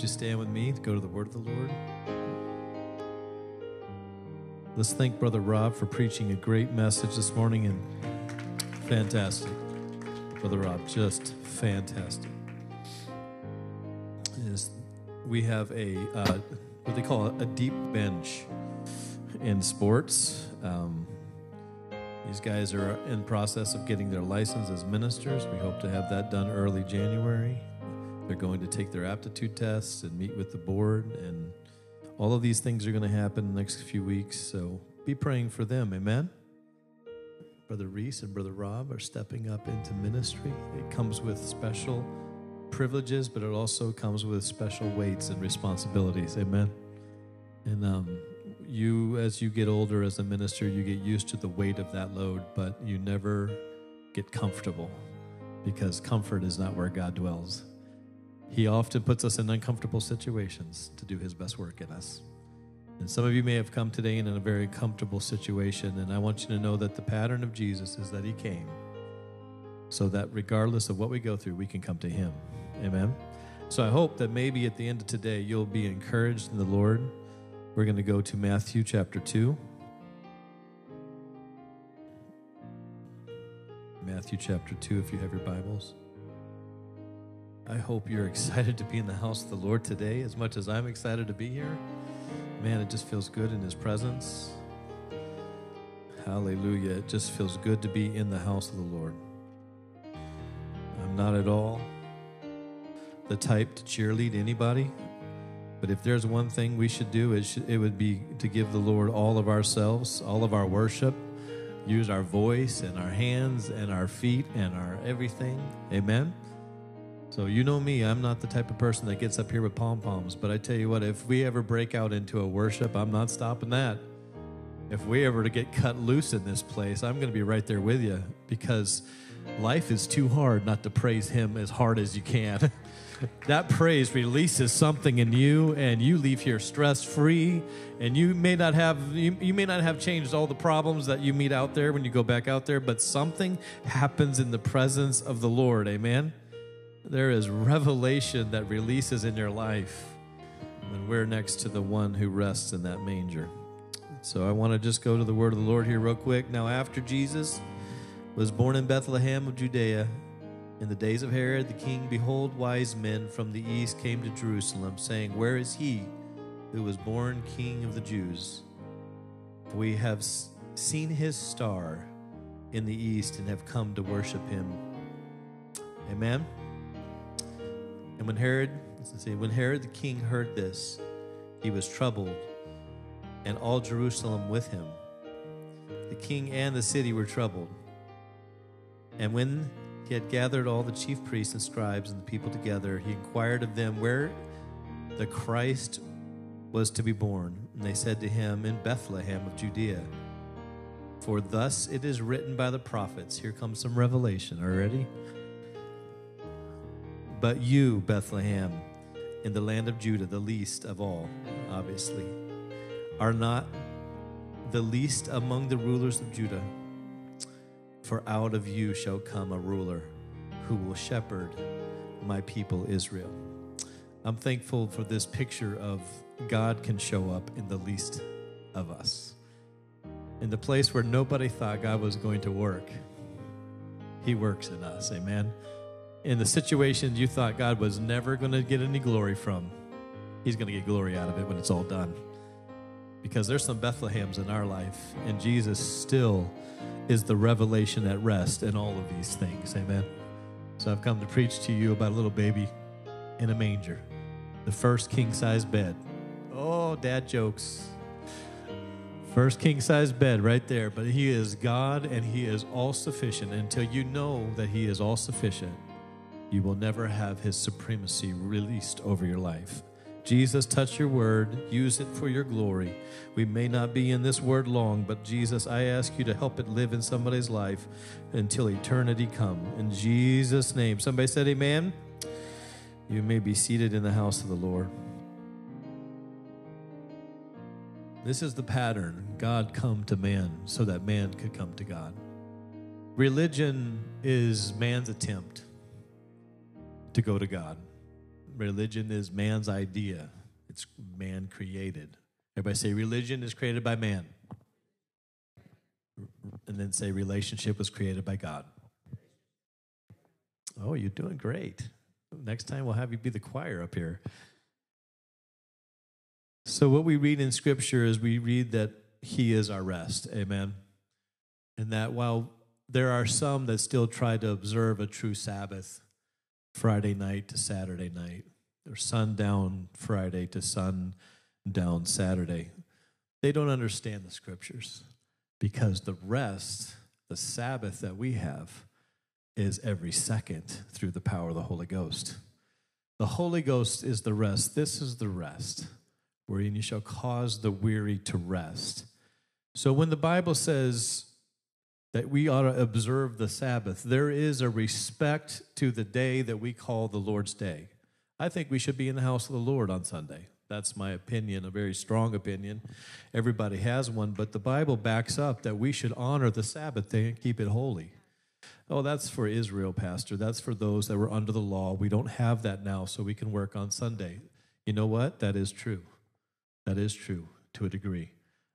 Would you stand with me to go to the word of the Lord? Let's thank Brother Rob for preaching a great message this morning and fantastic. Brother Rob, just fantastic. Is we have a uh, what they call a deep bench in sports. Um, these guys are in process of getting their license as ministers. We hope to have that done early January. They're going to take their aptitude tests and meet with the board, and all of these things are going to happen in the next few weeks. So be praying for them. Amen. Brother Reese and Brother Rob are stepping up into ministry. It comes with special privileges, but it also comes with special weights and responsibilities. Amen. And um, you, as you get older as a minister, you get used to the weight of that load, but you never get comfortable because comfort is not where God dwells. He often puts us in uncomfortable situations to do His best work in us. And some of you may have come today in a very comfortable situation, and I want you to know that the pattern of Jesus is that He came so that regardless of what we go through, we can come to Him. Amen. So I hope that maybe at the end of today, you'll be encouraged in the Lord. We're going to go to Matthew chapter 2. Matthew chapter 2, if you have your Bibles. I hope you're excited to be in the house of the Lord today as much as I'm excited to be here. Man, it just feels good in His presence. Hallelujah. It just feels good to be in the house of the Lord. I'm not at all the type to cheerlead anybody, but if there's one thing we should do, it, should, it would be to give the Lord all of ourselves, all of our worship, use our voice and our hands and our feet and our everything. Amen. So, you know me, I'm not the type of person that gets up here with pom poms, but I tell you what, if we ever break out into a worship, I'm not stopping that. If we ever to get cut loose in this place, I'm going to be right there with you because life is too hard not to praise Him as hard as you can. that praise releases something in you and you leave here stress free and you may not have you, you, may not have changed all the problems that you meet out there when you go back out there but something happens in the presence of the lord amen there is revelation that releases in your life when we're next to the one who rests in that manger so i want to just go to the word of the lord here real quick now after jesus was born in bethlehem of judea in the days of Herod the king, behold, wise men from the east came to Jerusalem, saying, Where is he who was born king of the Jews? We have seen his star in the east and have come to worship him. Amen. And when Herod, see, when Herod the king heard this, he was troubled, and all Jerusalem with him. The king and the city were troubled. And when he had gathered all the chief priests and scribes and the people together. He inquired of them where the Christ was to be born. And they said to him, In Bethlehem of Judea. For thus it is written by the prophets. Here comes some revelation. Are you ready? But you, Bethlehem, in the land of Judah, the least of all, obviously, are not the least among the rulers of Judah for out of you shall come a ruler who will shepherd my people Israel. I'm thankful for this picture of God can show up in the least of us. In the place where nobody thought God was going to work, He works in us. Amen. In the situations you thought God was never going to get any glory from, He's going to get glory out of it when it's all done. Because there's some Bethlehems in our life, and Jesus still is the revelation at rest in all of these things. Amen. So I've come to preach to you about a little baby in a manger, the first king size bed. Oh, dad jokes. First king size bed right there. But he is God and he is all sufficient. Until you know that he is all sufficient, you will never have his supremacy released over your life. Jesus, touch your word, use it for your glory. We may not be in this word long, but Jesus, I ask you to help it live in somebody's life until eternity come. In Jesus' name. Somebody said, Amen. You may be seated in the house of the Lord. This is the pattern God come to man so that man could come to God. Religion is man's attempt to go to God religion is man's idea, it's man created. Everybody say religion is created by man. And then say relationship was created by God. Oh, you're doing great. Next time we'll have you be the choir up here. So, what we read in Scripture is we read that He is our rest. Amen. And that while there are some that still try to observe a true Sabbath, Friday night to Saturday night, or sundown Friday to sundown Saturday, they don't understand the Scriptures because the rest, the Sabbath that we have, is every second through the power of the Holy Ghost. The Holy Ghost is the rest. This is the rest, wherein you shall cause the weary to rest. So when the Bible says that we ought to observe the Sabbath, there is a respect to the day that we call the Lord's Day. I think we should be in the house of the Lord on Sunday. That's my opinion, a very strong opinion. Everybody has one, but the Bible backs up that we should honor the Sabbath day and keep it holy. Oh, that's for Israel, Pastor. That's for those that were under the law. We don't have that now, so we can work on Sunday. You know what? That is true. That is true to a degree.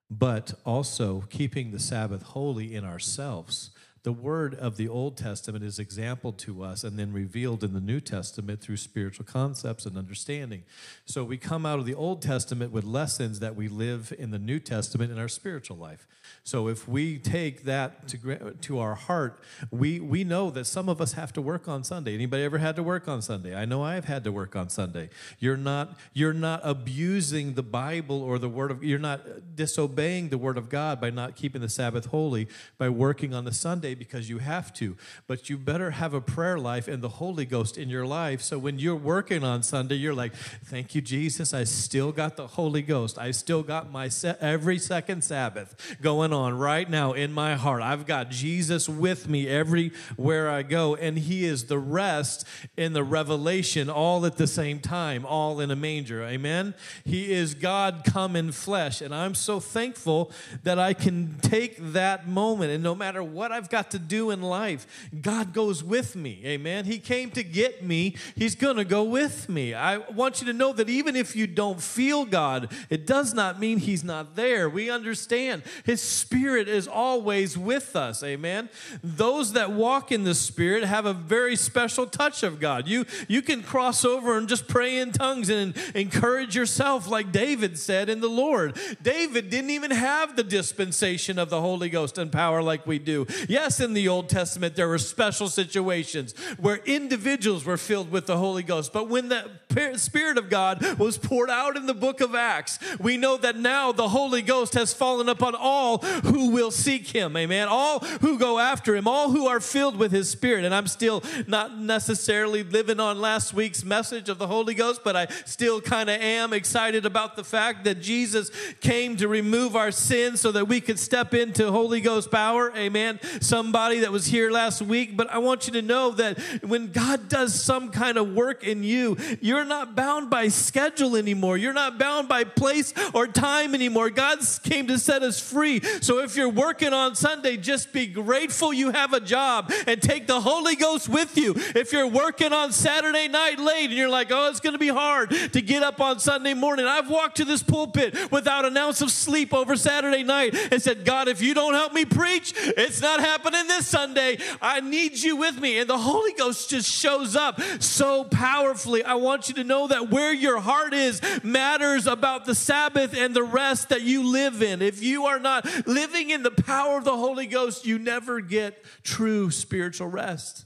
But also keeping the Sabbath holy in ourselves the word of the Old Testament is exampled to us and then revealed in the New Testament through spiritual concepts and understanding. So we come out of the Old Testament with lessons that we live in the New Testament in our spiritual life. So if we take that to, to our heart, we, we know that some of us have to work on Sunday. Anybody ever had to work on Sunday? I know I've had to work on Sunday. You're not, you're not abusing the Bible or the Word of, you're not disobeying the Word of God by not keeping the Sabbath holy by working on the Sunday because you have to, but you better have a prayer life and the Holy Ghost in your life. So when you're working on Sunday, you're like, "Thank you, Jesus. I still got the Holy Ghost. I still got my se- every second Sabbath going on right now in my heart. I've got Jesus with me everywhere I go, and He is the rest in the revelation, all at the same time, all in a manger. Amen. He is God come in flesh, and I'm so thankful that I can take that moment, and no matter what I've got to do in life, God goes with me. Amen. He came to get me, He's going to go with me. I want you to know that even if you don't feel God, it does not mean He's not there. We understand His Spirit is always with us. Amen. Those that walk in the Spirit have a very special touch of God. You, you can cross over and just pray in tongues and encourage yourself, like David said in the Lord. David didn't even have the dispensation of the Holy Ghost and power like we do. Yes, in the Old Testament, there were special situations where individuals were filled with the Holy Ghost. But when the Spirit of God was poured out in the book of Acts, we know that now the Holy Ghost has fallen upon all who will seek Him. Amen. All who go after Him, all who are filled with His Spirit. And I'm still not necessarily living on last week's message of the Holy Ghost, but I still kind of am excited about the fact that Jesus came to remove our sins so that we could step into Holy Ghost power. Amen. Somebody that was here last week, but I want you to know that when God does some kind of work in you, you're not bound by schedule anymore. You're not bound by place or time anymore. God came to set us free. So if you're working on Sunday, just be grateful you have a job and take the Holy Ghost with you. If you're working on Saturday night late and you're like, oh, it's going to be hard to get up on Sunday morning, I've walked to this pulpit without an ounce of sleep over Saturday night and said, God, if you don't help me preach, it's not happening this Sunday. I need you with me. And the Holy Ghost just shows up so powerfully. I want you to know that where your heart is matters about the Sabbath and the rest that you live in. If you are not living in the power of the Holy Ghost, you never get true spiritual rest.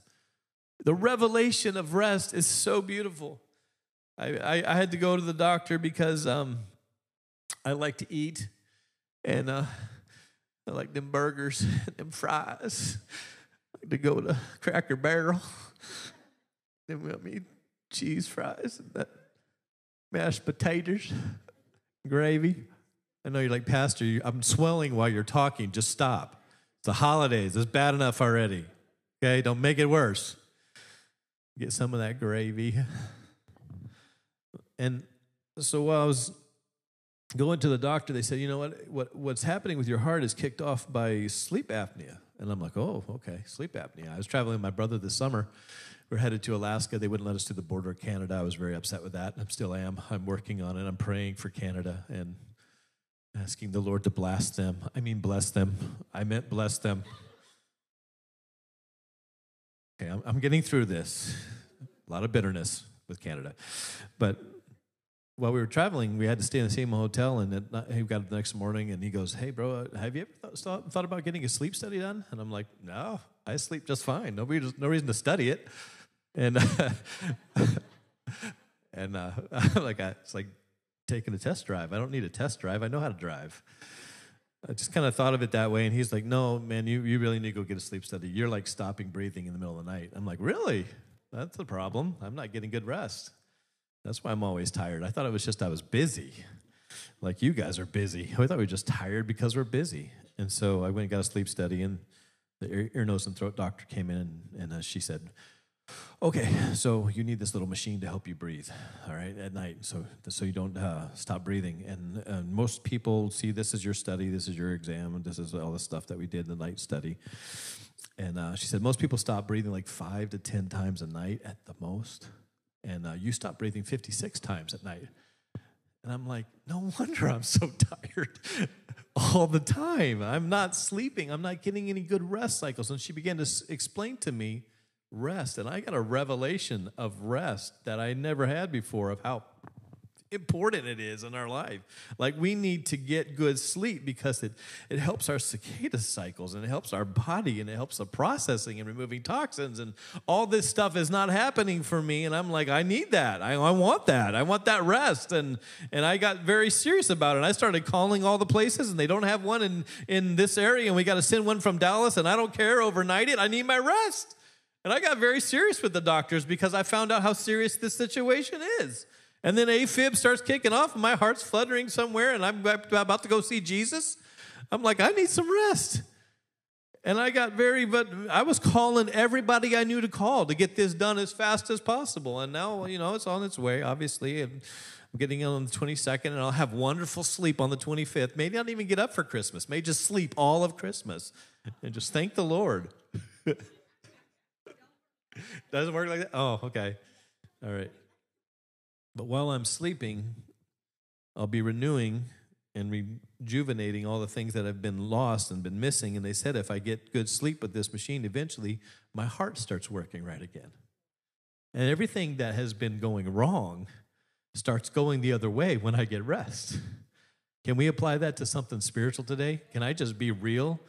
The revelation of rest is so beautiful. I, I, I had to go to the doctor because um, I like to eat. And uh, I like them burgers, and them fries. I like to go to Cracker Barrel. Then we'll me cheese fries and that mashed potatoes, gravy. I know you're like, Pastor, I'm swelling while you're talking. Just stop. It's the holidays. It's bad enough already. Okay, don't make it worse. Get some of that gravy. And so while I was going to the doctor, they said, you know what, what what's happening with your heart is kicked off by sleep apnea. And I'm like, oh, okay, sleep apnea. I was traveling with my brother this summer. We are headed to Alaska. They wouldn't let us to the border of Canada. I was very upset with that. I still am. I'm working on it. I'm praying for Canada and asking the Lord to bless them. I mean, bless them. I meant bless them. Okay, I'm, I'm getting through this. A lot of bitterness with Canada. But while we were traveling, we had to stay in the same hotel, and he got up the next morning, and he goes, "Hey, bro, uh, have you ever thought, thought about getting a sleep study done?" And I'm like, "No, I sleep just fine. No, no reason to study it." And and uh, like, I, it's like taking a test drive. I don't need a test drive. I know how to drive. I just kind of thought of it that way, and he's like, "No, man, you you really need to go get a sleep study. You're like stopping breathing in the middle of the night." I'm like, "Really? That's the problem. I'm not getting good rest." That's why I'm always tired. I thought it was just I was busy. Like you guys are busy. I thought we were just tired because we're busy. And so I went and got a sleep study, and the ear, nose, and throat doctor came in, and, and uh, she said, Okay, so you need this little machine to help you breathe, all right, at night, so so you don't uh, stop breathing. And, and most people see this as your study, this is your exam, and this is all the stuff that we did in the night study. And uh, she said most people stop breathing like five to ten times a night at the most and uh, you stop breathing 56 times at night. And I'm like, no wonder I'm so tired all the time. I'm not sleeping. I'm not getting any good rest cycles. And she began to s- explain to me rest. And I got a revelation of rest that I never had before of how important it is in our life. Like we need to get good sleep because it, it helps our circadian cycles and it helps our body and it helps the processing and removing toxins and all this stuff is not happening for me and I'm like I need that. I, I want that. I want that rest and and I got very serious about it. and I started calling all the places and they don't have one in in this area and we got to send one from Dallas and I don't care overnight it. I need my rest. And I got very serious with the doctors because I found out how serious this situation is. And then AFib starts kicking off, and my heart's fluttering somewhere, and I'm about to go see Jesus. I'm like, I need some rest. And I got very, but I was calling everybody I knew to call to get this done as fast as possible. And now, you know, it's on its way, obviously. I'm getting in on the 22nd, and I'll have wonderful sleep on the 25th. Maybe not even get up for Christmas. May just sleep all of Christmas and just thank the Lord. Doesn't work like that? Oh, okay. All right. But while I'm sleeping, I'll be renewing and rejuvenating all the things that have been lost and been missing. And they said if I get good sleep with this machine, eventually my heart starts working right again. And everything that has been going wrong starts going the other way when I get rest. Can we apply that to something spiritual today? Can I just be real?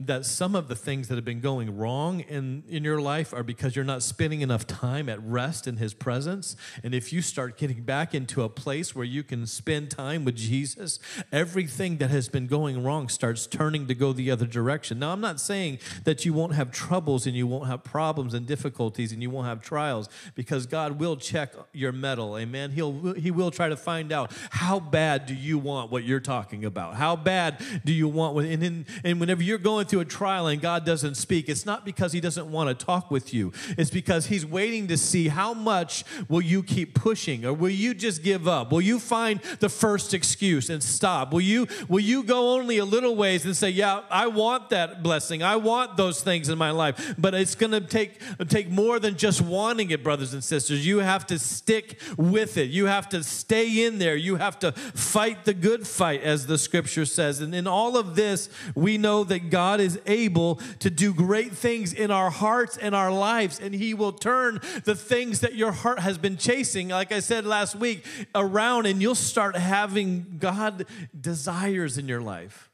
That some of the things that have been going wrong in, in your life are because you're not spending enough time at rest in His presence. And if you start getting back into a place where you can spend time with Jesus, everything that has been going wrong starts turning to go the other direction. Now, I'm not saying that you won't have troubles and you won't have problems and difficulties and you won't have trials because God will check your mettle. Amen. He'll, he will try to find out how bad do you want what you're talking about? How bad do you want? And, in, and whenever you're going through a trial and God doesn't speak, it's not because He doesn't want to talk with you. It's because He's waiting to see how much will you keep pushing, or will you just give up? Will you find the first excuse and stop? Will you will you go only a little ways and say, "Yeah, I want that blessing. I want those things in my life." But it's going to take take more than just wanting it, brothers and sisters. You have to stick with it. You have to stay in there. You have to fight the good fight, as the Scripture says. And in all of this, we know that God is able to do great things in our hearts and our lives, and He will turn the things that your heart has been chasing, like I said last week, around, and you'll start having God desires in your life.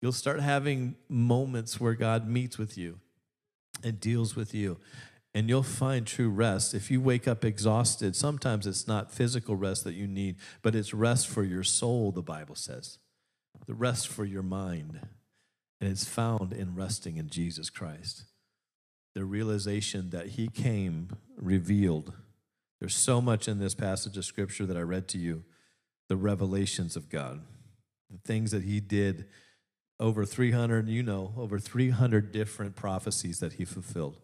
You'll start having moments where God meets with you and deals with you and you'll find true rest. If you wake up exhausted, sometimes it's not physical rest that you need, but it's rest for your soul, the Bible says, the rest for your mind. And it's found in resting in Jesus Christ. The realization that He came revealed. There's so much in this passage of Scripture that I read to you the revelations of God, the things that He did over 300, you know, over 300 different prophecies that He fulfilled.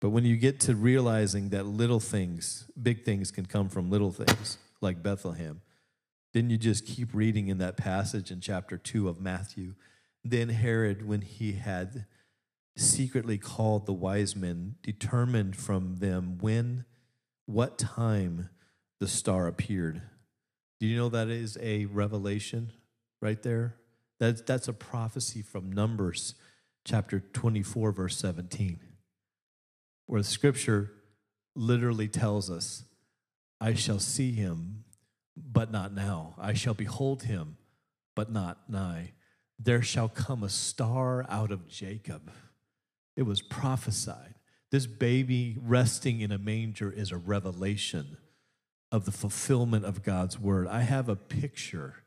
But when you get to realizing that little things, big things can come from little things, like Bethlehem, Then you just keep reading in that passage in chapter 2 of Matthew. Then Herod, when he had secretly called the wise men, determined from them when, what time the star appeared. Do you know that is a revelation right there? That's, that's a prophecy from Numbers chapter 24, verse 17, where the scripture literally tells us, I shall see him, but not now. I shall behold him, but not nigh. There shall come a star out of Jacob. It was prophesied. This baby resting in a manger is a revelation of the fulfillment of God's word. I have a picture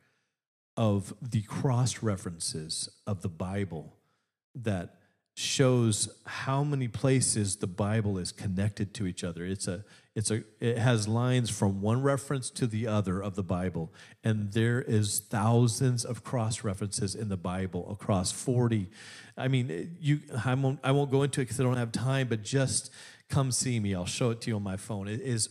of the cross references of the Bible that shows how many places the Bible is connected to each other. It's a it's a it has lines from one reference to the other of the Bible and there is thousands of cross references in the Bible across 40 I mean you I won't I won't go into it cuz I don't have time but just come see me. I'll show it to you on my phone. It is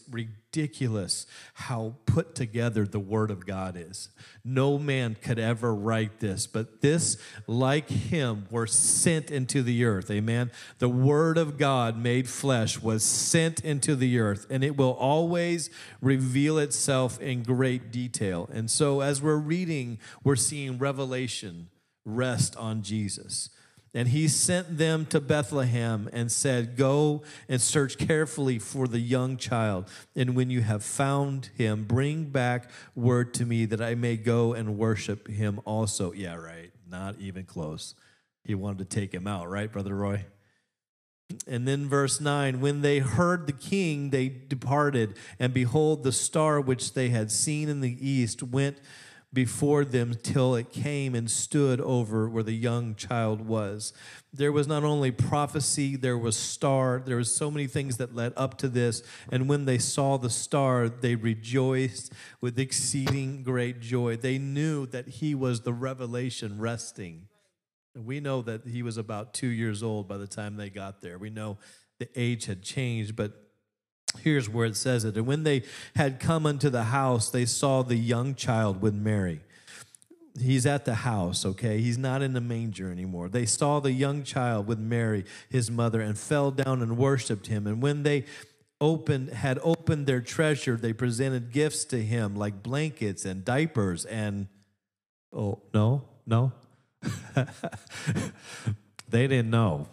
how put together the Word of God is. No man could ever write this, but this, like him, were sent into the earth. Amen. The Word of God made flesh was sent into the earth, and it will always reveal itself in great detail. And so, as we're reading, we're seeing revelation rest on Jesus. And he sent them to Bethlehem and said, Go and search carefully for the young child. And when you have found him, bring back word to me that I may go and worship him also. Yeah, right. Not even close. He wanted to take him out, right, Brother Roy? And then verse 9 when they heard the king, they departed, and behold, the star which they had seen in the east went before them till it came and stood over where the young child was. There was not only prophecy, there was star, there was so many things that led up to this. And when they saw the star, they rejoiced with exceeding great joy. They knew that he was the revelation resting. And we know that he was about two years old by the time they got there. We know the age had changed, but Here's where it says it. And when they had come unto the house, they saw the young child with Mary. He's at the house, okay? He's not in the manger anymore. They saw the young child with Mary, his mother, and fell down and worshiped him. And when they opened had opened their treasure, they presented gifts to him like blankets and diapers and oh no, no. they didn't know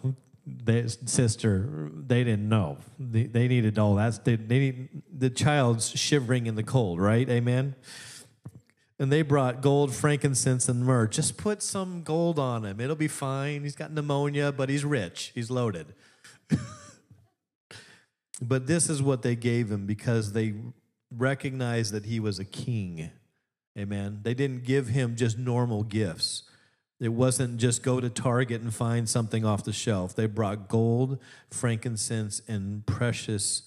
they, sister, they didn't know. They, they needed all that. They, they need, the child's shivering in the cold, right? Amen. And they brought gold, frankincense, and myrrh. Just put some gold on him. It'll be fine. He's got pneumonia, but he's rich. He's loaded. but this is what they gave him because they recognized that he was a king. Amen. They didn't give him just normal gifts. It wasn't just go to Target and find something off the shelf. They brought gold, frankincense, and precious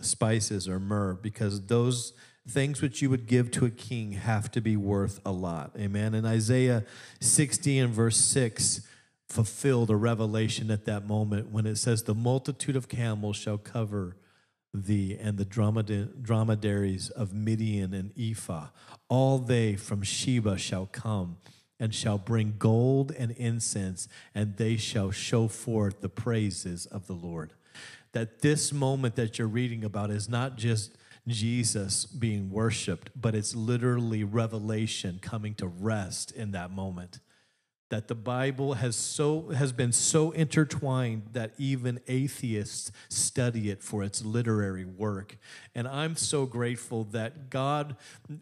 spices or myrrh because those things which you would give to a king have to be worth a lot. Amen. And Isaiah 60 and verse 6 fulfilled a revelation at that moment when it says, The multitude of camels shall cover thee, and the dromedaries of Midian and Ephah. All they from Sheba shall come and shall bring gold and incense, and they shall show forth the praises of the Lord. That this moment that you're reading about is not just Jesus being worshiped, but it's literally revelation coming to rest in that moment that the Bible has so has been so intertwined that even atheists study it for its literary work. And I'm so grateful that God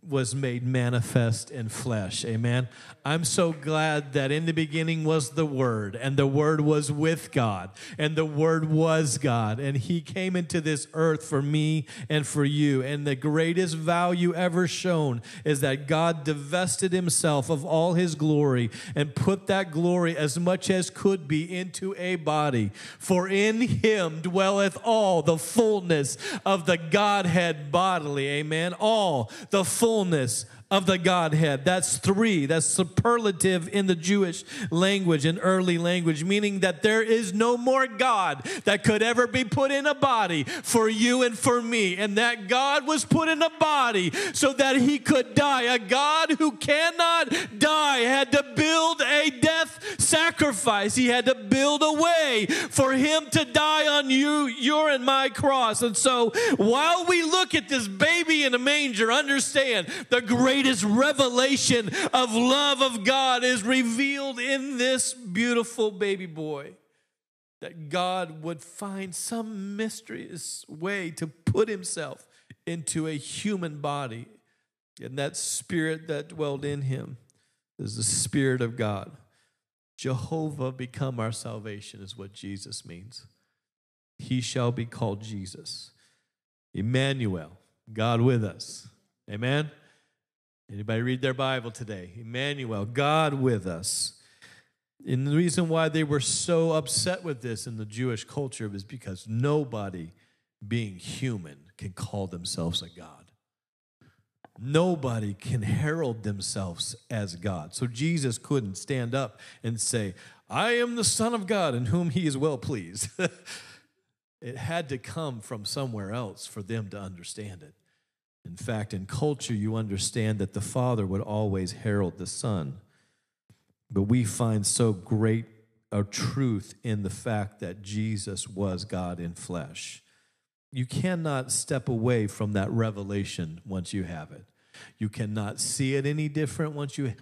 was made manifest in flesh. Amen. I'm so glad that in the beginning was the word and the word was with God and the word was God and he came into this earth for me and for you. And the greatest value ever shown is that God divested himself of all his glory and put put that glory as much as could be into a body. For in him dwelleth all the fullness of the Godhead bodily. Amen. All the fullness of the Godhead. That's three. That's superlative in the Jewish language and early language, meaning that there is no more God that could ever be put in a body for you and for me. And that God was put in a body so that he could die. A God who cannot die had to build a death sacrifice. He had to build a way for him to die on you, your and my cross. And so while we look at this baby in a manger, understand the greatest revelation of love of God is revealed in this beautiful baby boy. That God would find some mysterious way to put himself into a human body. And that spirit that dwelled in him is the spirit of God. Jehovah become our salvation, is what Jesus means. He shall be called Jesus. Emmanuel, God with us. Amen. Anybody read their Bible today? Emmanuel, God with us. And the reason why they were so upset with this in the Jewish culture is because nobody being human can call themselves a God. Nobody can herald themselves as God. So Jesus couldn't stand up and say, I am the Son of God in whom he is well pleased. it had to come from somewhere else for them to understand it. In fact, in culture, you understand that the Father would always herald the Son. But we find so great a truth in the fact that Jesus was God in flesh. You cannot step away from that revelation once you have it. You cannot see it any different once you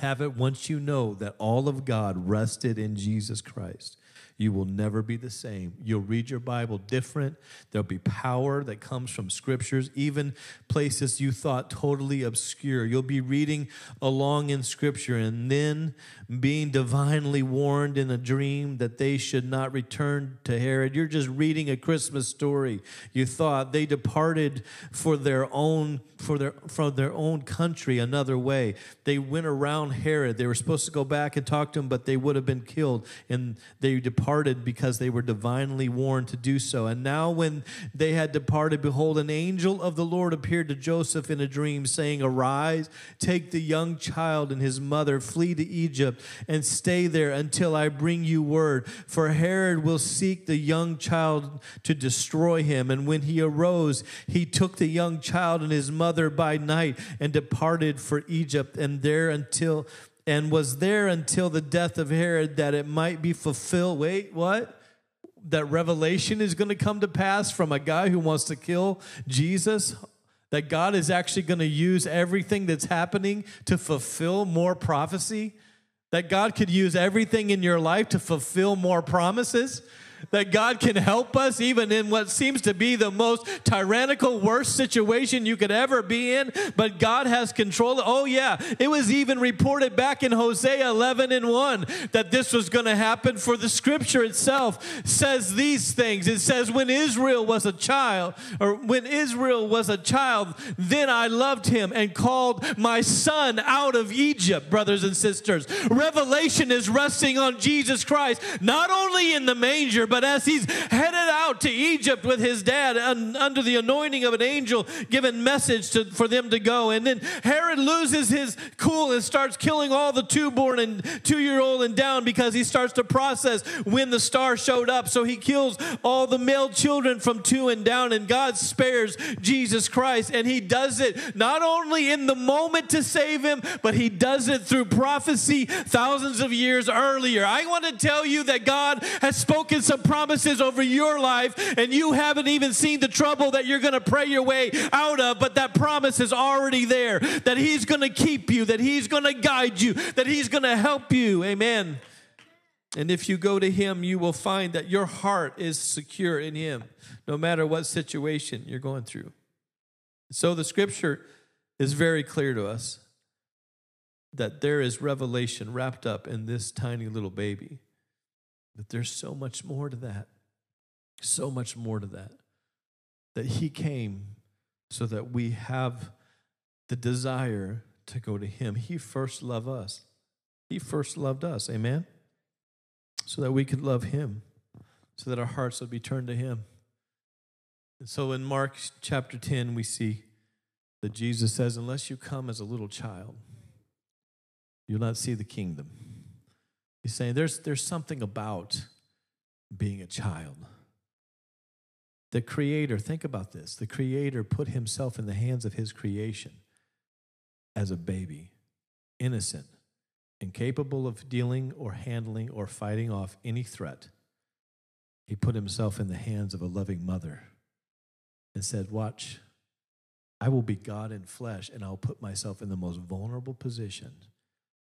have it, once you know that all of God rested in Jesus Christ you will never be the same. You'll read your Bible different. There'll be power that comes from scriptures, even places you thought totally obscure. You'll be reading along in scripture and then being divinely warned in a dream that they should not return to Herod. You're just reading a Christmas story. You thought they departed for their own for their from their own country another way. They went around Herod. They were supposed to go back and talk to him, but they would have been killed. And they departed because they were divinely warned to do so. And now when they had departed, behold, an angel of the Lord appeared to Joseph in a dream, saying, Arise, take the young child and his mother, flee to Egypt, and stay there until I bring you word. For Herod will seek the young child to destroy him. And when he arose, he took the young child and his mother by night and departed for Egypt and there until and was there until the death of Herod that it might be fulfilled. Wait, what? That revelation is going to come to pass from a guy who wants to kill Jesus? That God is actually going to use everything that's happening to fulfill more prophecy? That God could use everything in your life to fulfill more promises? That God can help us even in what seems to be the most tyrannical, worst situation you could ever be in, but God has control. Oh, yeah, it was even reported back in Hosea 11 and 1 that this was going to happen, for the scripture itself says these things. It says, When Israel was a child, or when Israel was a child, then I loved him and called my son out of Egypt, brothers and sisters. Revelation is resting on Jesus Christ, not only in the manger, but as he's headed out to Egypt with his dad under the anointing of an angel, given message to, for them to go. And then Herod loses his cool and starts killing all the two-born and two-year-old and down because he starts to process when the star showed up. So he kills all the male children from two and down, and God spares Jesus Christ. And he does it not only in the moment to save him, but he does it through prophecy thousands of years earlier. I want to tell you that God has spoken some promises over your life, and you haven't even seen the trouble that you're going to pray your way out of, but that promise is already there that He's going to keep you, that He's going to guide you, that He's going to help you. Amen. And if you go to Him, you will find that your heart is secure in Him, no matter what situation you're going through. So the scripture is very clear to us that there is revelation wrapped up in this tiny little baby. But there's so much more to that. So much more to that. That He came so that we have the desire to go to Him. He first loved us. He first loved us. Amen? So that we could love Him, so that our hearts would be turned to Him. And so in Mark chapter 10, we see that Jesus says, unless you come as a little child, you'll not see the kingdom. He's saying there's, there's something about being a child. The Creator, think about this the Creator put Himself in the hands of His creation as a baby, innocent, incapable of dealing or handling or fighting off any threat. He put Himself in the hands of a loving mother and said, Watch, I will be God in flesh, and I'll put myself in the most vulnerable position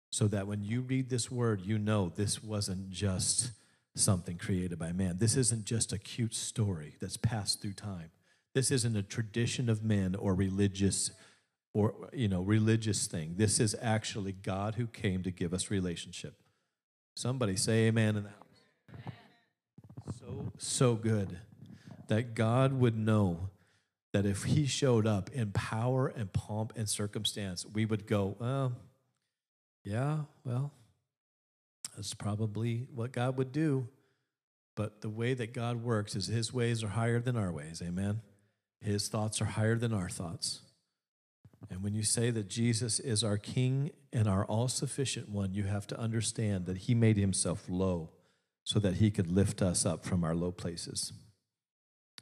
so that when you read this word, you know this wasn't just something created by man. This isn't just a cute story that's passed through time. This isn't a tradition of men or religious or you know religious thing. This is actually God who came to give us relationship. Somebody say amen in the house. So so good that God would know that if he showed up in power and pomp and circumstance, we would go, well, yeah, well, that's probably what God would do. But the way that God works is his ways are higher than our ways. Amen. His thoughts are higher than our thoughts. And when you say that Jesus is our King and our all sufficient one, you have to understand that he made himself low so that he could lift us up from our low places.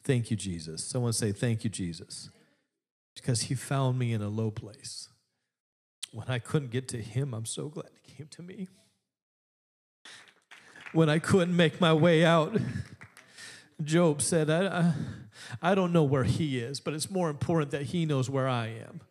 Thank you, Jesus. Someone say, Thank you, Jesus. Because he found me in a low place. When I couldn't get to him, I'm so glad he came to me. When I couldn't make my way out, Job said, I, I, I don't know where he is, but it's more important that he knows where I am.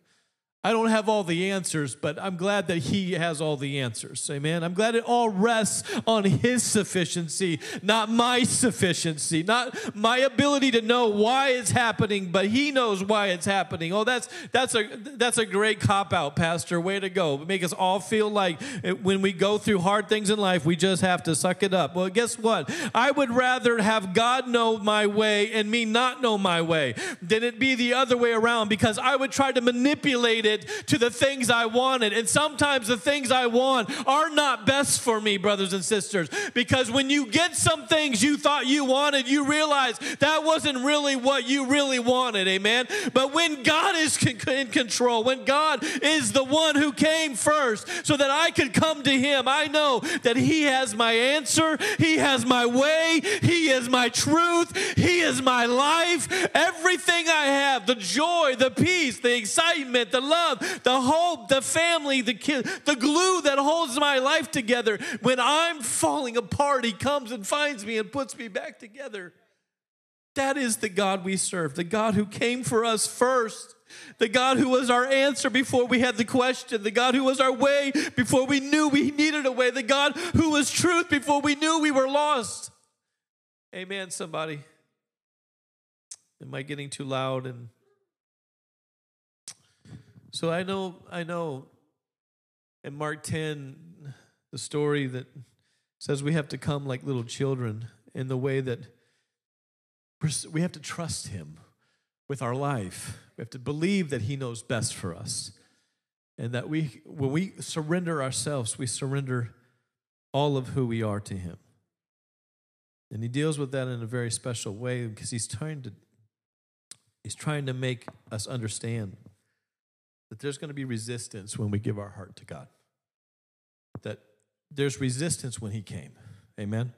I don't have all the answers, but I'm glad that He has all the answers. Amen. I'm glad it all rests on His sufficiency, not my sufficiency, not my ability to know why it's happening, but He knows why it's happening. Oh, that's that's a that's a great cop out, Pastor. Way to go. Make us all feel like when we go through hard things in life, we just have to suck it up. Well, guess what? I would rather have God know my way and me not know my way than it be the other way around because I would try to manipulate it to the things I wanted. And sometimes the things I want are not best for me, brothers and sisters, because when you get some things you thought you wanted, you realize that wasn't really what you really wanted. Amen. But when God is in control, when God is the one who came first so that I could come to Him, I know that He has my answer, He has my way, He is my truth, He is my life. Everything I have, the joy, the peace, the excitement, the love, love, the hope, the family, the kid, the glue that holds my life together. When I'm falling apart, He comes and finds me and puts me back together. That is the God we serve, the God who came for us first. The God who was our answer before we had the question. The God who was our way before we knew we needed a way. The God who was truth before we knew we were lost. Amen, somebody. Am I getting too loud and so I know, I know in Mark 10, the story that says we have to come like little children in the way that we have to trust Him with our life. We have to believe that He knows best for us. And that we, when we surrender ourselves, we surrender all of who we are to Him. And He deals with that in a very special way because He's trying to, He's trying to make us understand that there's going to be resistance when we give our heart to God. That there's resistance when He came. Amen.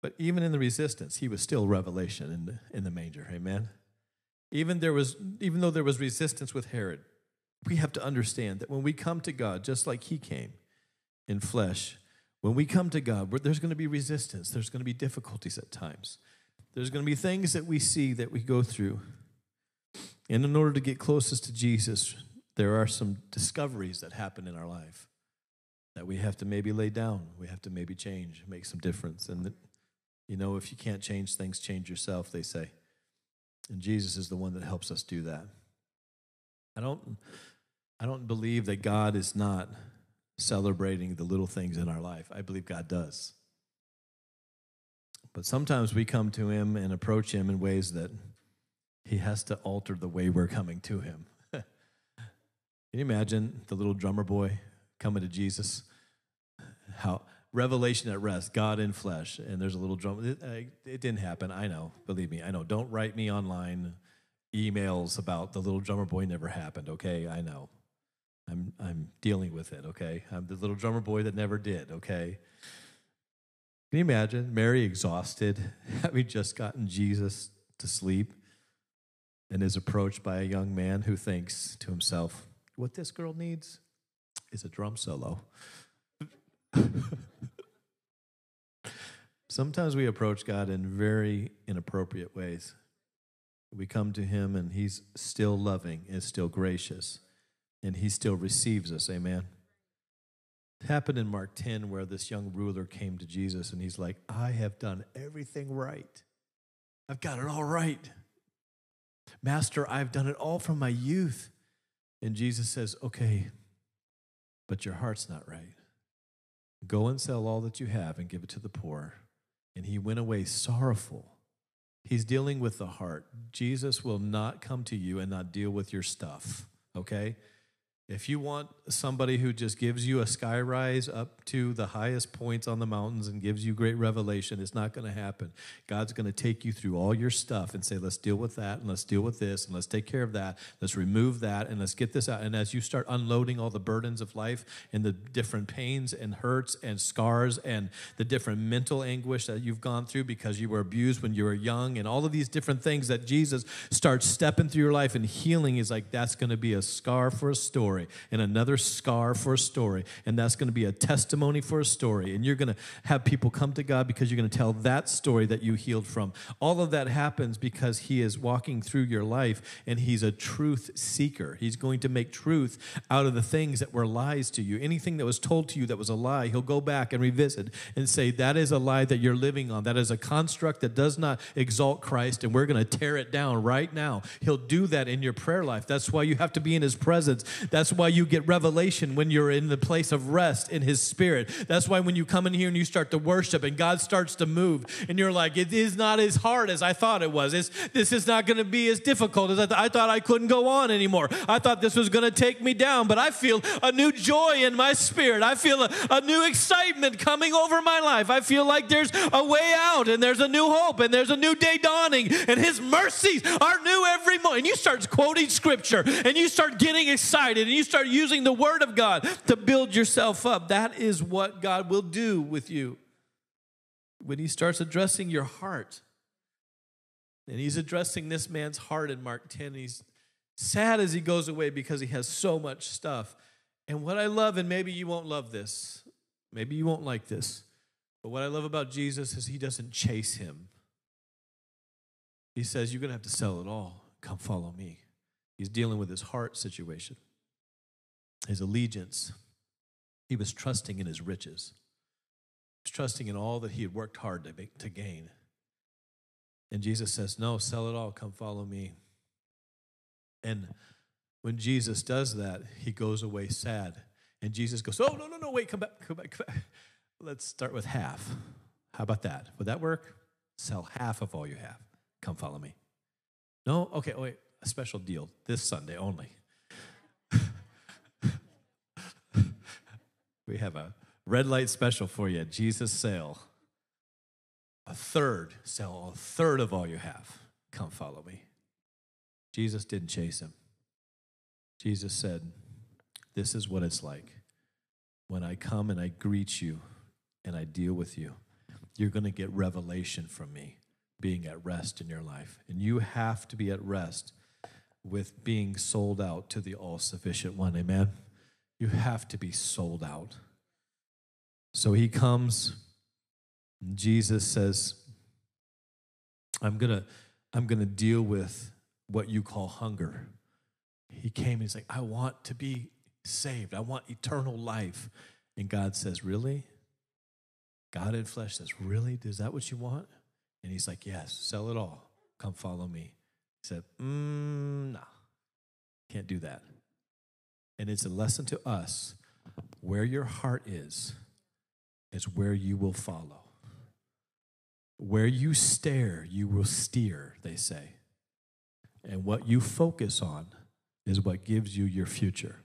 But even in the resistance, He was still revelation in the, in the manger. Amen. Even there was, even though there was resistance with Herod, we have to understand that when we come to God, just like He came in flesh, when we come to God, there's going to be resistance. There's going to be difficulties at times. There's going to be things that we see that we go through. And in order to get closest to Jesus, there are some discoveries that happen in our life that we have to maybe lay down. We have to maybe change, make some difference. And, you know, if you can't change things, change yourself, they say. And Jesus is the one that helps us do that. I don't, I don't believe that God is not celebrating the little things in our life. I believe God does. But sometimes we come to Him and approach Him in ways that He has to alter the way we're coming to Him. Can you imagine the little drummer boy coming to Jesus? How revelation at rest, God in flesh, and there's a little drum. It, it, didn't happen. I know. Believe me, I know. Don't write me online. emails about the little drummer boy never happened, okay? I know. I'm, I'm dealing with it, okay? I'm the little drummer boy that never did, okay? Can you imagine Mary exhausted, having just gotten Jesus to sleep, and is approached by a young man who thinks to himself, What this girl needs is a drum solo. Sometimes we approach God in very inappropriate ways. We come to Him and He's still loving, is still gracious, and He still receives us. Amen. It happened in Mark 10 where this young ruler came to Jesus and he's like, I have done everything right. I've got it all right. Master, I've done it all from my youth. And Jesus says, Okay, but your heart's not right. Go and sell all that you have and give it to the poor. And he went away sorrowful. He's dealing with the heart. Jesus will not come to you and not deal with your stuff, okay? If you want somebody who just gives you a sky rise up to the highest points on the mountains and gives you great revelation, it's not going to happen. God's going to take you through all your stuff and say, let's deal with that, and let's deal with this, and let's take care of that, let's remove that, and let's get this out. And as you start unloading all the burdens of life and the different pains and hurts and scars and the different mental anguish that you've gone through because you were abused when you were young, and all of these different things that Jesus starts stepping through your life and healing is like, that's going to be a scar for a story story and another scar for a story. And that's going to be a testimony for a story. And you're going to have people come to God because you're going to tell that story that you healed from. All of that happens because He is walking through your life and He's a truth seeker. He's going to make truth out of the things that were lies to you. Anything that was told to you that was a lie, He'll go back and revisit and say, That is a lie that you're living on. That is a construct that does not exalt Christ, and we're going to tear it down right now. He'll do that in your prayer life. That's why you have to be in His presence. That's that's why you get revelation when you're in the place of rest in His Spirit. That's why when you come in here and you start to worship and God starts to move and you're like, it is not as hard as I thought it was. It's, this is not going to be as difficult as I, th- I thought I couldn't go on anymore. I thought this was going to take me down, but I feel a new joy in my spirit. I feel a, a new excitement coming over my life. I feel like there's a way out and there's a new hope and there's a new day dawning and His mercies are new every morning. And you start quoting scripture and you start getting excited and you start using the Word of God to build yourself up. That is what God will do with you when He starts addressing your heart. And He's addressing this man's heart in Mark 10. He's sad as he goes away because he has so much stuff. And what I love, and maybe you won't love this, maybe you won't like this, but what I love about Jesus is he doesn't chase him. He says, You're going to have to sell it all. Come follow me. He's dealing with his heart situation his allegiance. He was trusting in his riches. He was trusting in all that he had worked hard to, make, to gain. And Jesus says, No, sell it all, come follow me. And when Jesus does that, he goes away sad. And Jesus goes, Oh, no, no, no, wait, come back, come back, come back. Let's start with half. How about that? Would that work? Sell half of all you have. Come follow me. No? Okay, oh, wait, a special deal this Sunday only. We have a red light special for you Jesus sale. A third, sell a third of all you have. Come follow me. Jesus didn't chase him. Jesus said, This is what it's like when I come and I greet you and I deal with you. You're going to get revelation from me being at rest in your life. And you have to be at rest with being sold out to the all sufficient one. Amen. You have to be sold out. So he comes, Jesus says, I'm going to I'm going to deal with what you call hunger. He came he's like, I want to be saved. I want eternal life. And God says, Really? God in flesh says, Really? Is that what you want? And he's like, Yes, sell it all. Come follow me. He said, mm, No, can't do that. And it's a lesson to us where your heart is, is where you will follow. Where you stare, you will steer, they say. And what you focus on is what gives you your future.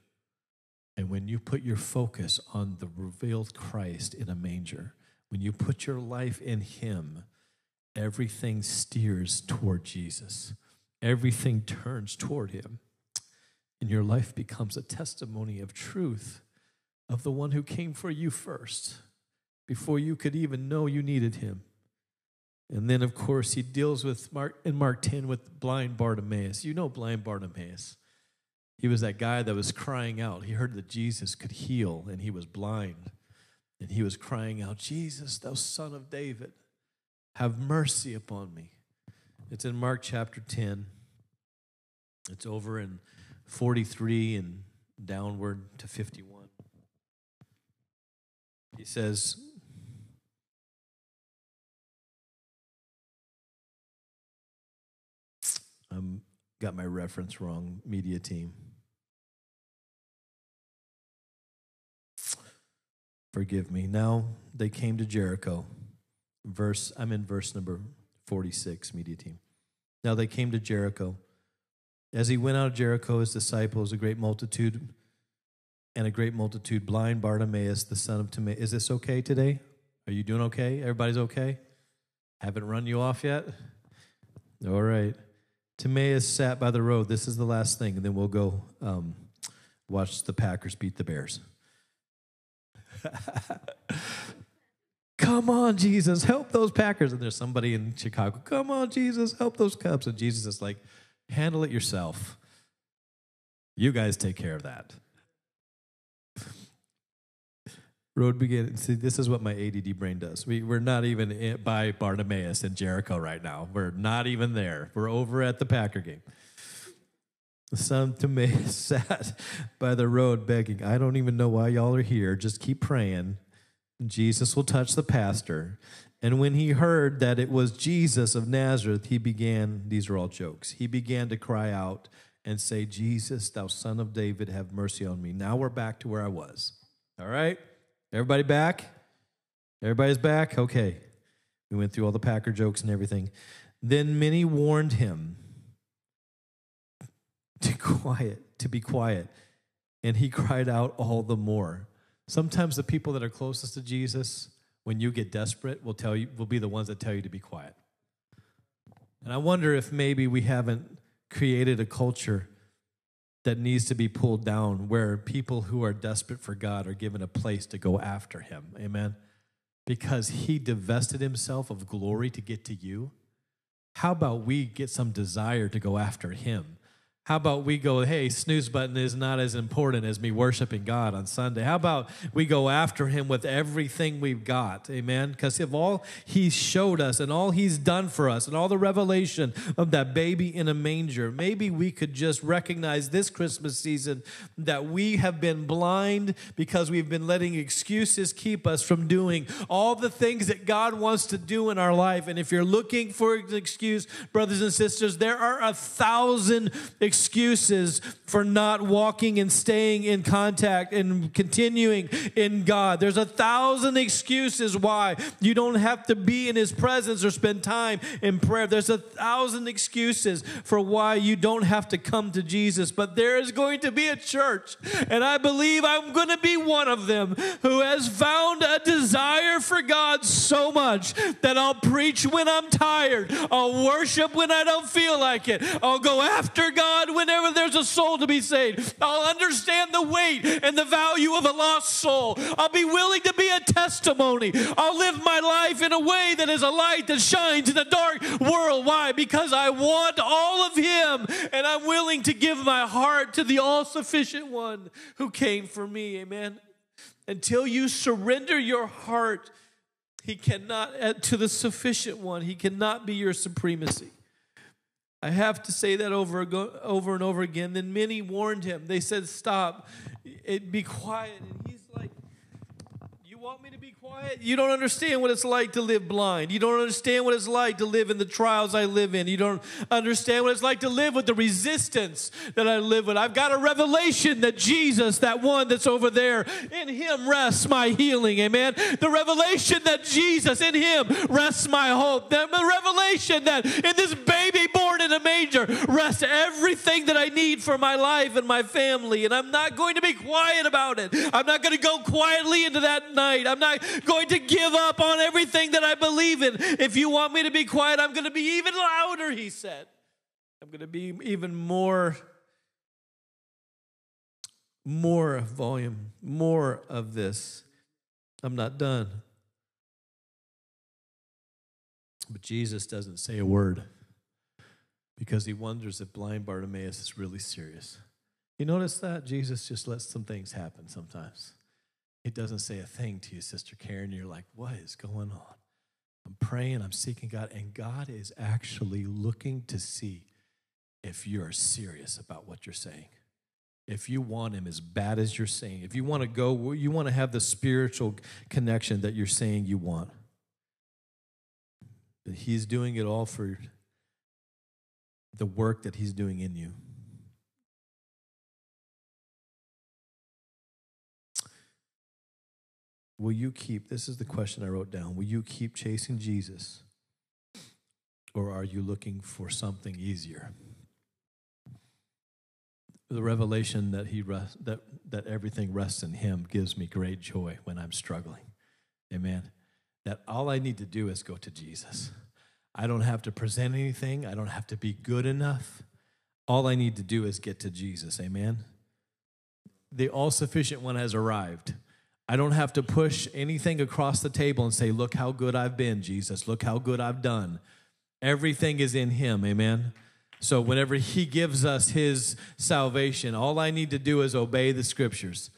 And when you put your focus on the revealed Christ in a manger, when you put your life in Him, everything steers toward Jesus everything turns toward him. And your life becomes a testimony of truth of the one who came for you first, before you could even know you needed him. And then, of course, he deals with Mark in Mark 10 with blind Bartimaeus. You know blind Bartimaeus. He was that guy that was crying out. He heard that Jesus could heal, and he was blind. And he was crying out, Jesus, thou son of David, have mercy upon me. It's in Mark chapter 10. It's over in 43 and downward to 51. He says, I'm got my reference wrong, media team. Forgive me. Now they came to Jericho. Verse I'm in verse number 46, media team. Now they came to Jericho. As he went out of Jericho, his disciples, a great multitude, and a great multitude, blind Bartimaeus, the son of Timaeus. Is this okay today? Are you doing okay? Everybody's okay? Haven't run you off yet? All right. Timaeus sat by the road. This is the last thing, and then we'll go um, watch the Packers beat the Bears. Come on, Jesus, help those Packers. And there's somebody in Chicago, come on, Jesus, help those Cubs. And Jesus is like, handle it yourself. You guys take care of that. Road began. See, this is what my ADD brain does. We, we're not even by Bartimaeus and Jericho right now. We're not even there. We're over at the Packer game. Some Timaeus sat by the road begging, I don't even know why y'all are here. Just keep praying. Jesus will touch the pastor. And when he heard that it was Jesus of Nazareth, he began, these are all jokes, he began to cry out and say, Jesus, thou son of David, have mercy on me. Now we're back to where I was. All right? Everybody back? Everybody's back? Okay. We went through all the Packer jokes and everything. Then many warned him to quiet, to be quiet. And he cried out all the more. Sometimes the people that are closest to Jesus, when you get desperate, will tell you will be the ones that tell you to be quiet. And I wonder if maybe we haven't created a culture that needs to be pulled down where people who are desperate for God are given a place to go after him. Amen. Because he divested himself of glory to get to you. How about we get some desire to go after him? How about we go, hey, snooze button is not as important as me worshiping God on Sunday? How about we go after Him with everything we've got? Amen? Because of all He showed us and all He's done for us and all the revelation of that baby in a manger, maybe we could just recognize this Christmas season that we have been blind because we've been letting excuses keep us from doing all the things that God wants to do in our life. And if you're looking for an excuse, brothers and sisters, there are a thousand excuses excuses for not walking and staying in contact and continuing in God. There's a thousand excuses why you don't have to be in His presence or spend time in prayer. There's a thousand excuses for why you don't have to come to Jesus. But there is going to be a church, and I believe I'm going to be one of them who has found a desire for God so much that I'll preach when I'm tired, I'll worship when I don't feel like it, I'll go after God God whenever there's a soul to be saved. I'll understand the weight and the value of a lost soul. I'll be willing to be a testimony. I'll live my life in a way that is a light that shines in a dark world. Why? Because I want all of Him and I'm willing to give my heart to the all sufficient one who came for me. Amen. Until you surrender your heart, He cannot, uh, to the sufficient one, He cannot be your supremacy. I have to say that over, over and over again. Then many warned him. They said, Stop, it, be quiet. And he's want me to be quiet? You don't understand what it's like to live blind. You don't understand what it's like to live in the trials I live in. You don't understand what it's like to live with the resistance that I live with. I've got a revelation that Jesus, that one that's over there, in him rests my healing. Amen. The revelation that Jesus, in him rests my hope. The revelation that in this baby born in a manger rests everything that I need for my life and my family. And I'm not going to be quiet about it. I'm not going to go quietly into that night. I'm not going to give up on everything that I believe in. If you want me to be quiet, I'm going to be even louder, he said. I'm going to be even more more volume, more of this. I'm not done. But Jesus doesn't say a word because he wonders if blind Bartimaeus is really serious. You notice that? Jesus just lets some things happen sometimes. He doesn't say a thing to you, Sister Karen. You're like, what is going on? I'm praying, I'm seeking God, and God is actually looking to see if you're serious about what you're saying. If you want Him as bad as you're saying, if you want to go, you want to have the spiritual connection that you're saying you want. But He's doing it all for the work that He's doing in you. Will you keep, this is the question I wrote down, will you keep chasing Jesus? Or are you looking for something easier? The revelation that he rest, that that everything rests in him gives me great joy when I'm struggling. Amen. That all I need to do is go to Jesus. I don't have to present anything. I don't have to be good enough. All I need to do is get to Jesus. Amen. The all sufficient one has arrived. I don't have to push anything across the table and say, Look how good I've been, Jesus. Look how good I've done. Everything is in Him. Amen. So, whenever He gives us His salvation, all I need to do is obey the scriptures.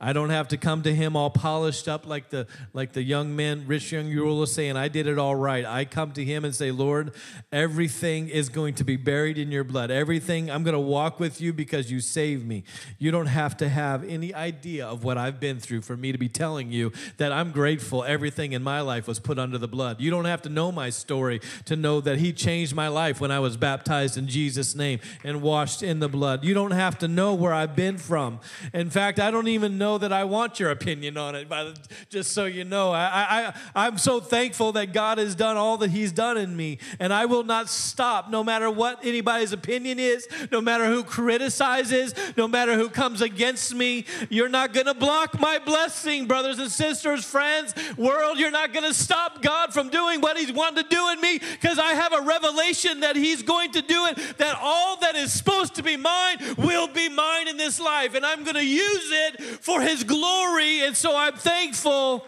I don't have to come to him all polished up like the like the young man, rich young ruler saying, I did it all right. I come to him and say, Lord, everything is going to be buried in your blood. Everything, I'm going to walk with you because you saved me. You don't have to have any idea of what I've been through for me to be telling you that I'm grateful everything in my life was put under the blood. You don't have to know my story to know that he changed my life when I was baptized in Jesus' name and washed in the blood. You don't have to know where I've been from. In fact, I don't even know know that I want your opinion on it, but just so you know. I, I, I'm so thankful that God has done all that He's done in me, and I will not stop no matter what anybody's opinion is, no matter who criticizes, no matter who comes against me. You're not going to block my blessing, brothers and sisters, friends, world. You're not going to stop God from doing what He's wanted to do in me because I have a revelation that He's going to do it, that all that is supposed to be mine will be mine in this life, and I'm going to use it for His glory. And so I'm thankful.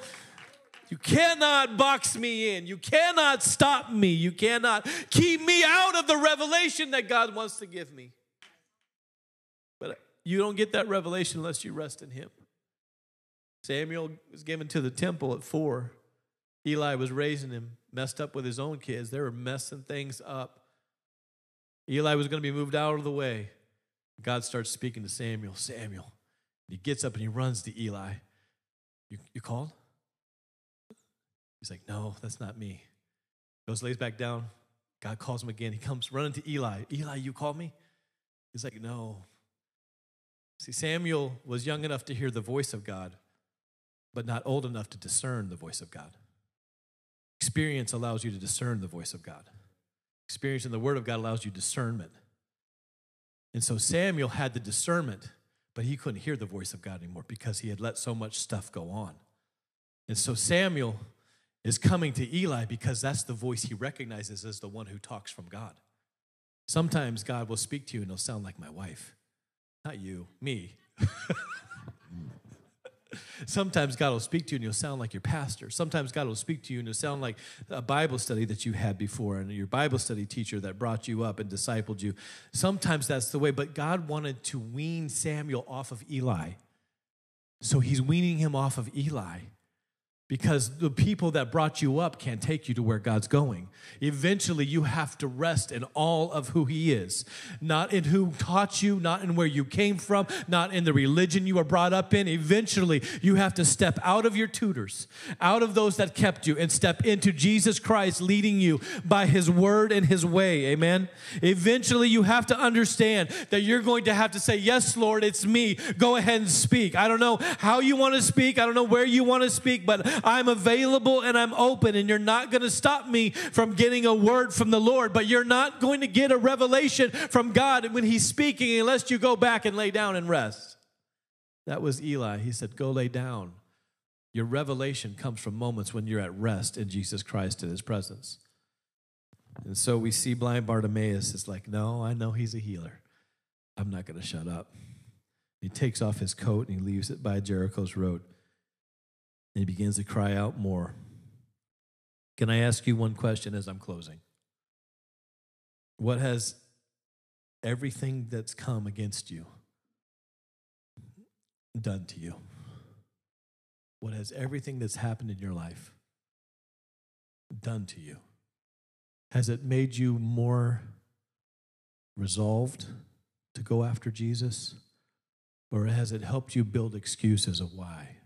You cannot box me in. You cannot stop me. You cannot keep me out of the revelation that God wants to give me. But you don't get that revelation unless you rest in Him. Samuel was given to the temple at four. Eli was raising him, messed up with his own kids. They were messing things up. Eli was going to be moved out of the way. God starts speaking to Samuel Samuel, he gets up and he runs to Eli. You, you called? He's like, No, that's not me. Goes, lays back down. God calls him again. He comes running to Eli. Eli, you called me? He's like, No. See, Samuel was young enough to hear the voice of God, but not old enough to discern the voice of God. Experience allows you to discern the voice of God. Experience in the Word of God allows you discernment. And so Samuel had the discernment but he couldn't hear the voice of God anymore because he had let so much stuff go on. And so Samuel is coming to Eli because that's the voice he recognizes as the one who talks from God. Sometimes God will speak to you and it'll sound like my wife. Not you, me. Sometimes God will speak to you and you'll sound like your pastor. Sometimes God will speak to you and you'll sound like a Bible study that you had before and your Bible study teacher that brought you up and discipled you. Sometimes that's the way, but God wanted to wean Samuel off of Eli. So he's weaning him off of Eli because the people that brought you up can't take you to where God's going. Eventually, you have to rest in all of who He is, not in who taught you, not in where you came from, not in the religion you were brought up in. Eventually, you have to step out of your tutors, out of those that kept you, and step into Jesus Christ leading you by His word and His way. Amen. Eventually, you have to understand that you're going to have to say, Yes, Lord, it's me. Go ahead and speak. I don't know how you want to speak, I don't know where you want to speak, but I'm available and I'm open, and you're not going to stop me from getting a word from the Lord, but you're not going to get a revelation from God when He's speaking unless you go back and lay down and rest. That was Eli. He said, Go lay down. Your revelation comes from moments when you're at rest in Jesus Christ in His presence. And so we see blind Bartimaeus is like, no, I know he's a healer. I'm not going to shut up. He takes off his coat and he leaves it by Jericho's road. And he begins to cry out more. Can I ask you one question as I'm closing? What has everything that's come against you done to you? What has everything that's happened in your life done to you? Has it made you more resolved to go after Jesus? Or has it helped you build excuses of why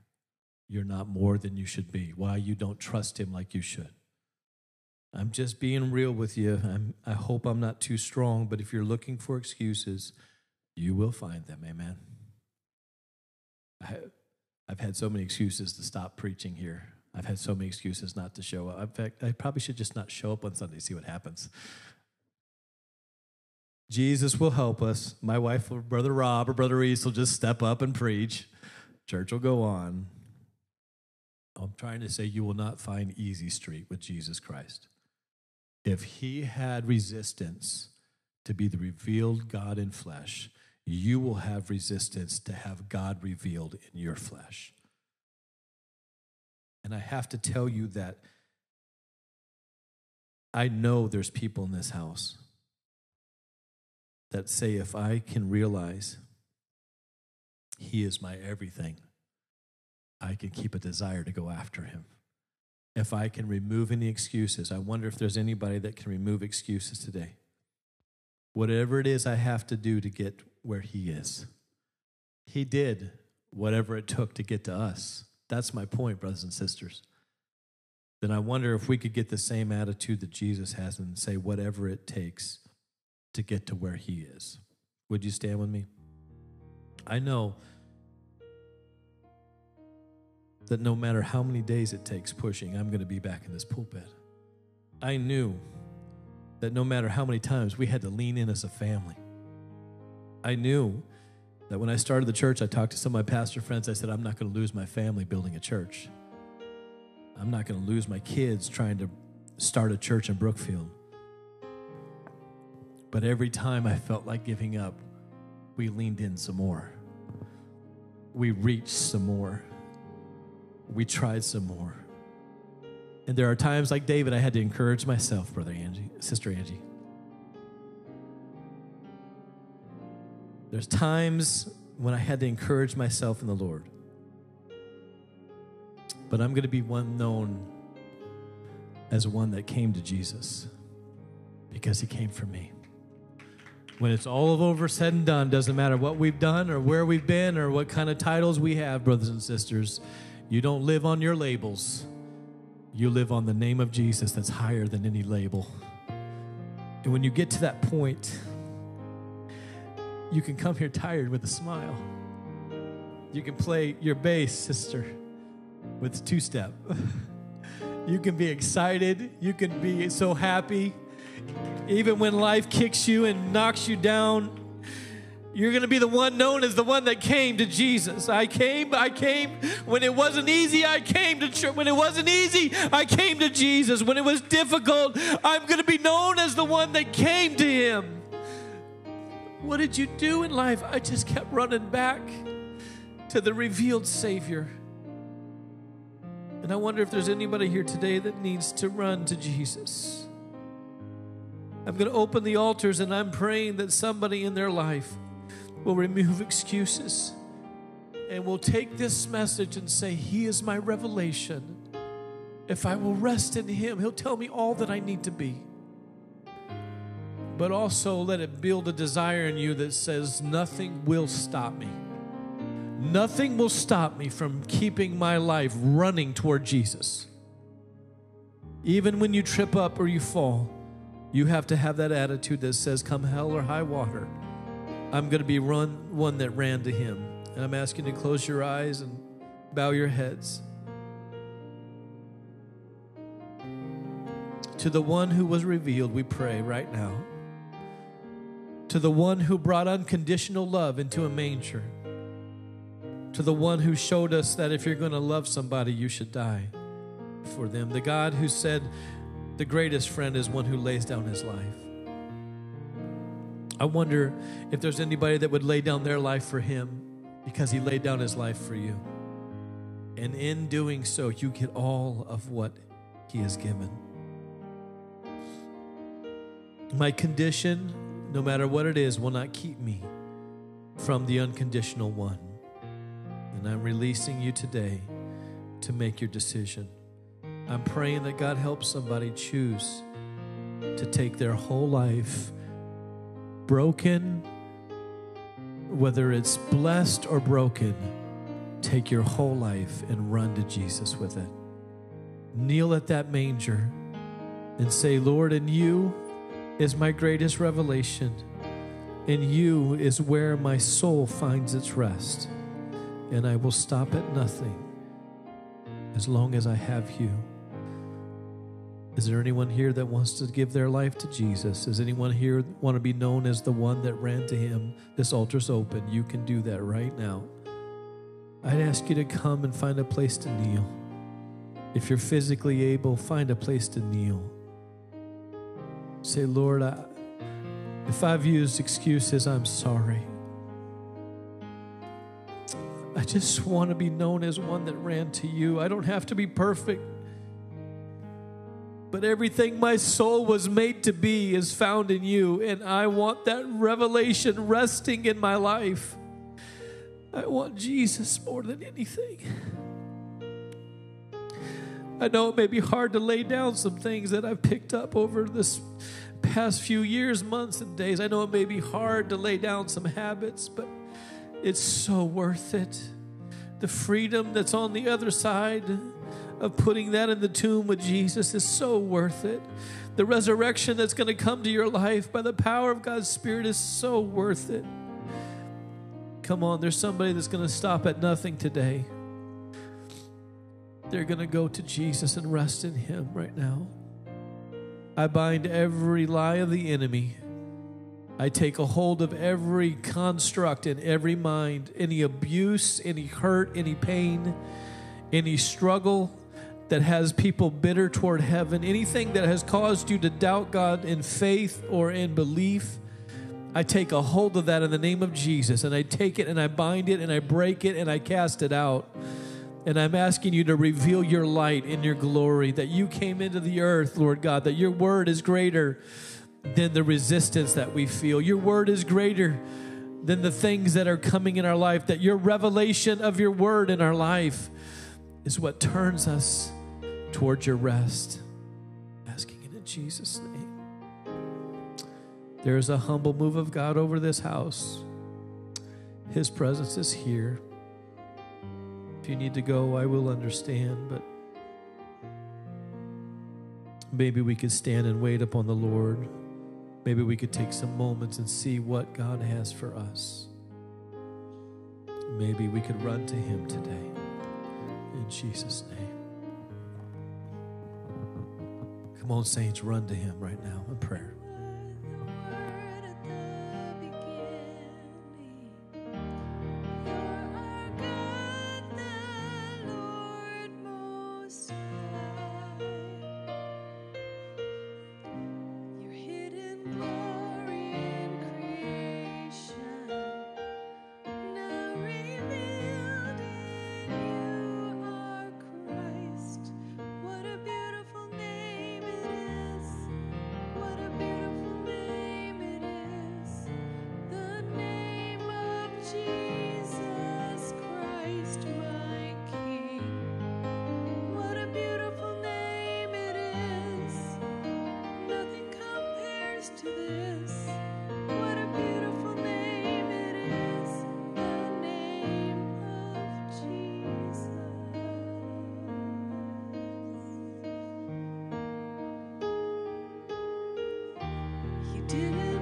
you're not more than you should be, why you don't trust Him like you should? I'm just being real with you. I'm, I hope I'm not too strong, but if you're looking for excuses, you will find them. Amen. I, I've had so many excuses to stop preaching here. I've had so many excuses not to show up. In fact, I probably should just not show up on Sunday, see what happens. Jesus will help us. My wife or Brother Rob or Brother Reese will just step up and preach. Church will go on. I'm trying to say you will not find easy street with Jesus Christ. If he had resistance to be the revealed God in flesh, you will have resistance to have God revealed in your flesh. And I have to tell you that I know there's people in this house that say, if I can realize He is my everything, I can keep a desire to go after Him. If I can remove any excuses, I wonder if there's anybody that can remove excuses today. Whatever it is I have to do to get where He is, He did whatever it took to get to us. That's my point, brothers and sisters. Then I wonder if we could get the same attitude that Jesus has and say, whatever it takes to get to where He is. Would you stand with me? I know that no matter how many days it takes pushing, I'm going to be back in this pulpit. I knew that no matter how many times we had to lean in as a family, I knew that when I started the church, I talked to some of my pastor friends. I said, I'm not going to lose my family building a church. I'm not going to lose my kids trying to start a church in Brookfield. But every time I felt like giving up, we leaned in some more. We reached some more we tried some more. And there are times like David, I had to encourage myself, Brother Angie, Sister Angie. There's times when I had to encourage myself in the Lord. But I'm going to be one known as one that came to Jesus because he came for me. When it's all over, said and done, doesn't matter what we've done or where we've been or what kind of titles we have, brothers and sisters. You don't live on your labels. You live on the name of Jesus that's higher than any label. And when you get to that point, you can come here tired with a smile. You can play your bass, sister, with two step. you can be excited. You can be so happy. Even when life kicks you and knocks you down, you're going to be the one known as the one that came to Jesus. I came, I came when it wasn't easy. I came to church. When it wasn't easy, I came to Jesus. When it was difficult, I'm going to be known as the one that came to him. What did you do in life? I just kept running back to the revealed Savior. And I wonder if there's anybody here today that needs to run to Jesus. I'm going to open the altars and I'm praying that somebody in their life will remove excuses and will take this message and say, He is my revelation. If I will rest in Him, He'll tell me all that I need to be. But also let it build a desire in you that says, Nothing will stop me. Nothing will stop me from keeping my life running toward Jesus. Even when you trip up or you fall, you have to have that attitude that says, Come hell or high water. I'm going to be run, one that ran to him. And I'm asking you to close your eyes and bow your heads. To the one who was revealed, we pray right now. To the one who brought unconditional love into a manger. To the one who showed us that if you're going to love somebody, you should die for them. The God who said, The greatest friend is one who lays down his life. I wonder if there's anybody that would lay down their life for him because he laid down his life for you. And in doing so, you get all of what he has given. My condition, no matter what it is, will not keep me from the unconditional one. And I'm releasing you today to make your decision. I'm praying that God helps somebody choose to take their whole life broken, whether it's blessed or broken, take your whole life and run to Jesus with it. Kneel at that manger and say, Lord, in you is my greatest revelation. In you is where my soul finds its rest. And I will stop at nothing as long as I have you. Is there anyone here that wants to give their life to Jesus? Does anyone here want to be known as the one that ran to him? This altar's open. You can do that right now. I'd ask you to come and find a place to kneel. If you're physically able, find a place to kneel. Say, Lord, I, if I've used excuses, I'm sorry. I just want to be known as one that ran to you. I don't have to be perfect but everything my soul was made to be is found in you. And I want that revelation resting in my life. I want Jesus more than anything. I know it may be hard to lay down some things that I've picked up over this past few years, months, and days. I know it may be hard to lay down some habits, but it's so worth it. The freedom that's on the other side of putting that in the tomb with Jesus is so worth it. The resurrection that's going to come to your life by the power of God's Spirit is so worth it. Come on, there's somebody that's going to stop at nothing today. They're going to go to Jesus and rest in Him right now. I bind every lie of the enemy. I take a hold of every construct in every mind, any abuse, any hurt, any pain, any struggle, that has people bitter toward heaven, anything that has caused you to doubt God in faith or in belief, I take a hold of that in the name of Jesus and I take it and I bind it and I break it and I cast it out. And I'm asking you to reveal your light in your glory, that you came into the earth, Lord God, that your word is greater than the resistance that we feel. Your word is greater than the things that are coming in our life, that your revelation of your word in our life is what turns us towards your rest. Asking it in Jesus' name. There is a humble move of God over this house. His presence is here. If you need to go, I will understand, but maybe we could stand and wait upon the Lord. Maybe we could take some moments and see what God has for us. Maybe we could run to Him today. In Jesus' name. Come on, saints, run to him right now in prayer. What